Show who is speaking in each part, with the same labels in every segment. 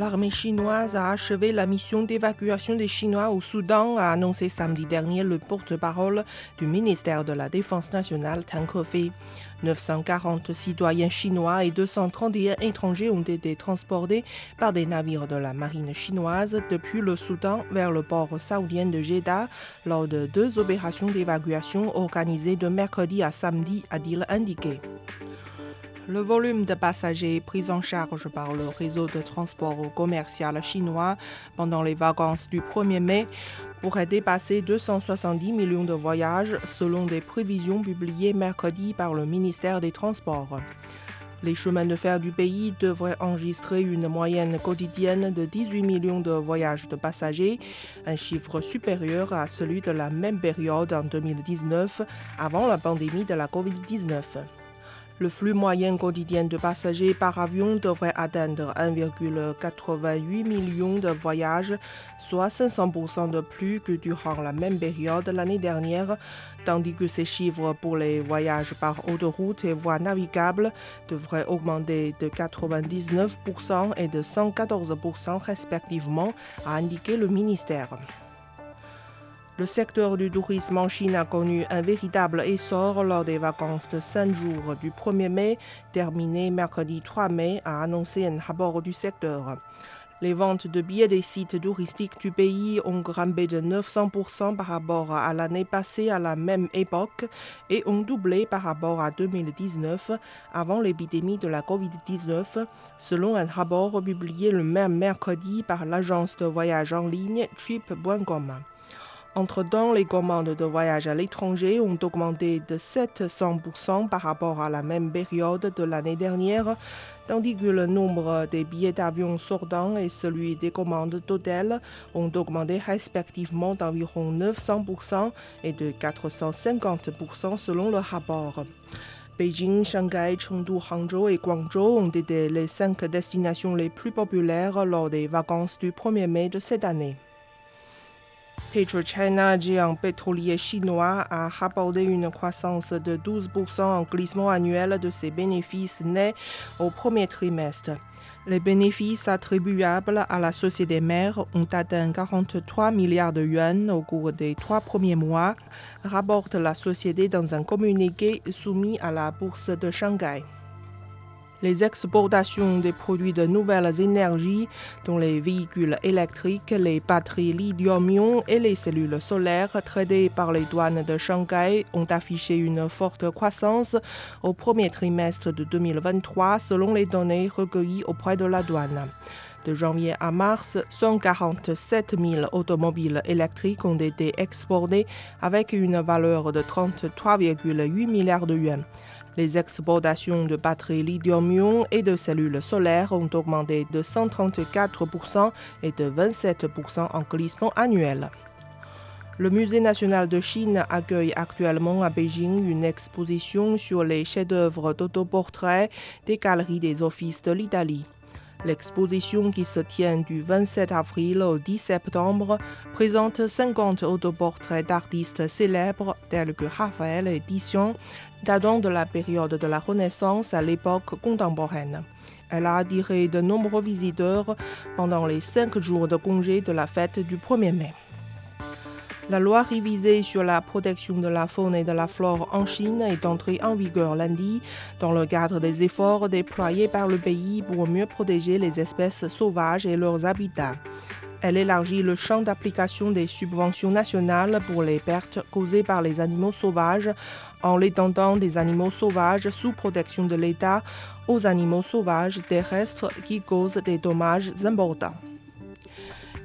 Speaker 1: L'armée chinoise a achevé la mission d'évacuation des Chinois au Soudan, a annoncé samedi dernier le porte-parole du ministère de la Défense nationale Tang Kefei. 940 citoyens chinois et 231 étrangers ont été transportés par des navires de la marine chinoise depuis le Soudan vers le port saoudien de Jeddah lors de deux opérations d'évacuation organisées de mercredi à samedi, a-t-il indiqué. Le volume de passagers pris en charge par le réseau de transport commercial chinois pendant les vacances du 1er mai pourrait dépasser 270 millions de voyages selon des prévisions publiées mercredi par le ministère des Transports. Les chemins de fer du pays devraient enregistrer une moyenne quotidienne de 18 millions de voyages de passagers, un chiffre supérieur à celui de la même période en 2019 avant la pandémie de la COVID-19. Le flux moyen quotidien de passagers par avion devrait atteindre 1,88 million de voyages, soit 500% de plus que durant la même période l'année dernière, tandis que ces chiffres pour les voyages par autoroute et voies navigables devraient augmenter de 99% et de 114% respectivement, a indiqué le ministère. Le secteur du tourisme en Chine a connu un véritable essor lors des vacances de 5 jours du 1er mai, terminé mercredi 3 mai, a annoncé un rapport du secteur. Les ventes de billets des sites touristiques du pays ont grimpé de 900% par rapport à l'année passée à la même époque et ont doublé par rapport à 2019, avant l'épidémie de la COVID-19, selon un rapport publié le même mercredi par l'agence de voyage en ligne Trip.com. Entre-temps, les commandes de voyage à l'étranger ont augmenté de 700% par rapport à la même période de l'année dernière, tandis que le nombre des billets d'avion sortants et celui des commandes d'hôtels ont augmenté respectivement d'environ 900% et de 450% selon le rapport. Beijing, Shanghai, Chengdu, Hangzhou et Guangzhou ont été les cinq destinations les plus populaires lors des vacances du 1er mai de cette année. PetroChina, géant pétrolier chinois, a rapporté une croissance de 12% en glissement annuel de ses bénéfices nets au premier trimestre. Les bénéfices attribuables à la société mère ont atteint 43 milliards de yuan au cours des trois premiers mois, rapporte la société dans un communiqué soumis à la bourse de Shanghai les exportations des produits de nouvelles énergies, dont les véhicules électriques, les batteries lithium-ion et les cellules solaires traitées par les douanes de Shanghai, ont affiché une forte croissance au premier trimestre de 2023 selon les données recueillies auprès de la douane. De janvier à mars, 147 000 automobiles électriques ont été exportés avec une valeur de 33,8 milliards de yuan. Les exportations de batteries lithium-ion et de cellules solaires ont augmenté de 134% et de 27% en glissement annuel. Le Musée national de Chine accueille actuellement à Beijing une exposition sur les chefs-d'œuvre d'autoportraits des galeries des offices de l'Italie. L'exposition qui se tient du 27 avril au 10 septembre présente 50 autoportraits d'artistes célèbres tels que Raphaël et Titian, datant de la période de la Renaissance à l'époque contemporaine. Elle a attiré de nombreux visiteurs pendant les cinq jours de congé de la fête du 1er mai. La loi révisée sur la protection de la faune et de la flore en Chine est entrée en vigueur lundi dans le cadre des efforts déployés par le pays pour mieux protéger les espèces sauvages et leurs habitats. Elle élargit le champ d'application des subventions nationales pour les pertes causées par les animaux sauvages en l'étendant des animaux sauvages sous protection de l'État aux animaux sauvages terrestres qui causent des dommages importants.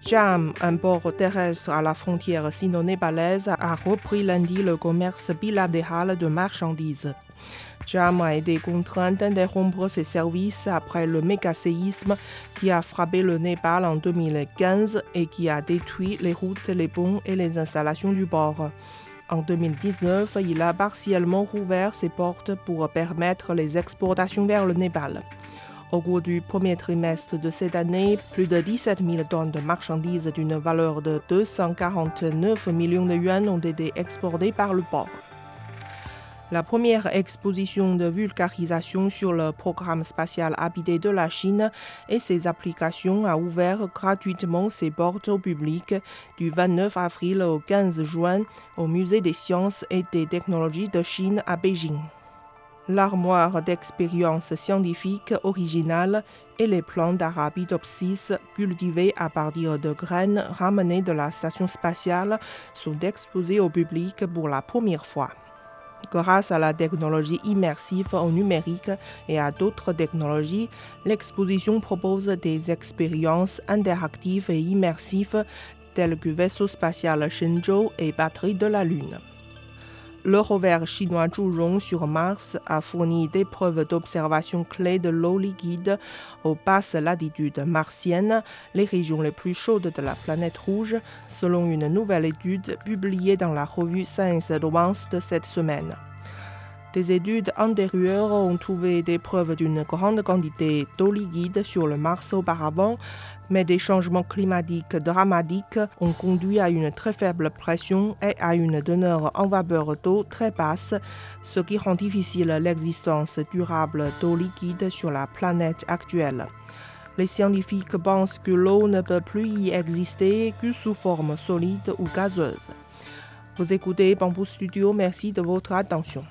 Speaker 1: Jam, un port terrestre à la frontière sino-népalaise, a repris lundi le commerce bilatéral de marchandises. Jam a été contraint d'interrompre ses services après le méga-séisme qui a frappé le Népal en 2015 et qui a détruit les routes, les ponts et les installations du port. En 2019, il a partiellement rouvert ses portes pour permettre les exportations vers le Népal. Au cours du premier trimestre de cette année, plus de 17 000 tonnes de marchandises d'une valeur de 249 millions de yuan ont été exportées par le port. La première exposition de vulgarisation sur le programme spatial habité de la Chine et ses applications a ouvert gratuitement ses portes au public du 29 avril au 15 juin au Musée des sciences et des technologies de Chine à Beijing l'armoire d'expérience scientifique originale et les plants d'Arabidopsis cultivés à partir de graines ramenées de la station spatiale sont exposés au public pour la première fois. Grâce à la technologie immersive au numérique et à d'autres technologies, l'exposition propose des expériences interactives et immersives telles que vaisseau spatial Shenzhou et batterie de la Lune le rover chinois Zhurong sur Mars a fourni des preuves d'observation clés de l'eau liquide aux basses latitudes martiennes, les régions les plus chaudes de la planète rouge, selon une nouvelle étude publiée dans la revue Science Advance de cette semaine. Des études antérieures ont trouvé des preuves d'une grande quantité d'eau liquide sur le Mars auparavant, mais des changements climatiques dramatiques ont conduit à une très faible pression et à une teneur en vapeur d'eau très basse, ce qui rend difficile l'existence durable d'eau liquide sur la planète actuelle. Les scientifiques pensent que l'eau ne peut plus y exister que sous forme solide ou gazeuse. Vous écoutez Bamboo Studio, merci de votre attention.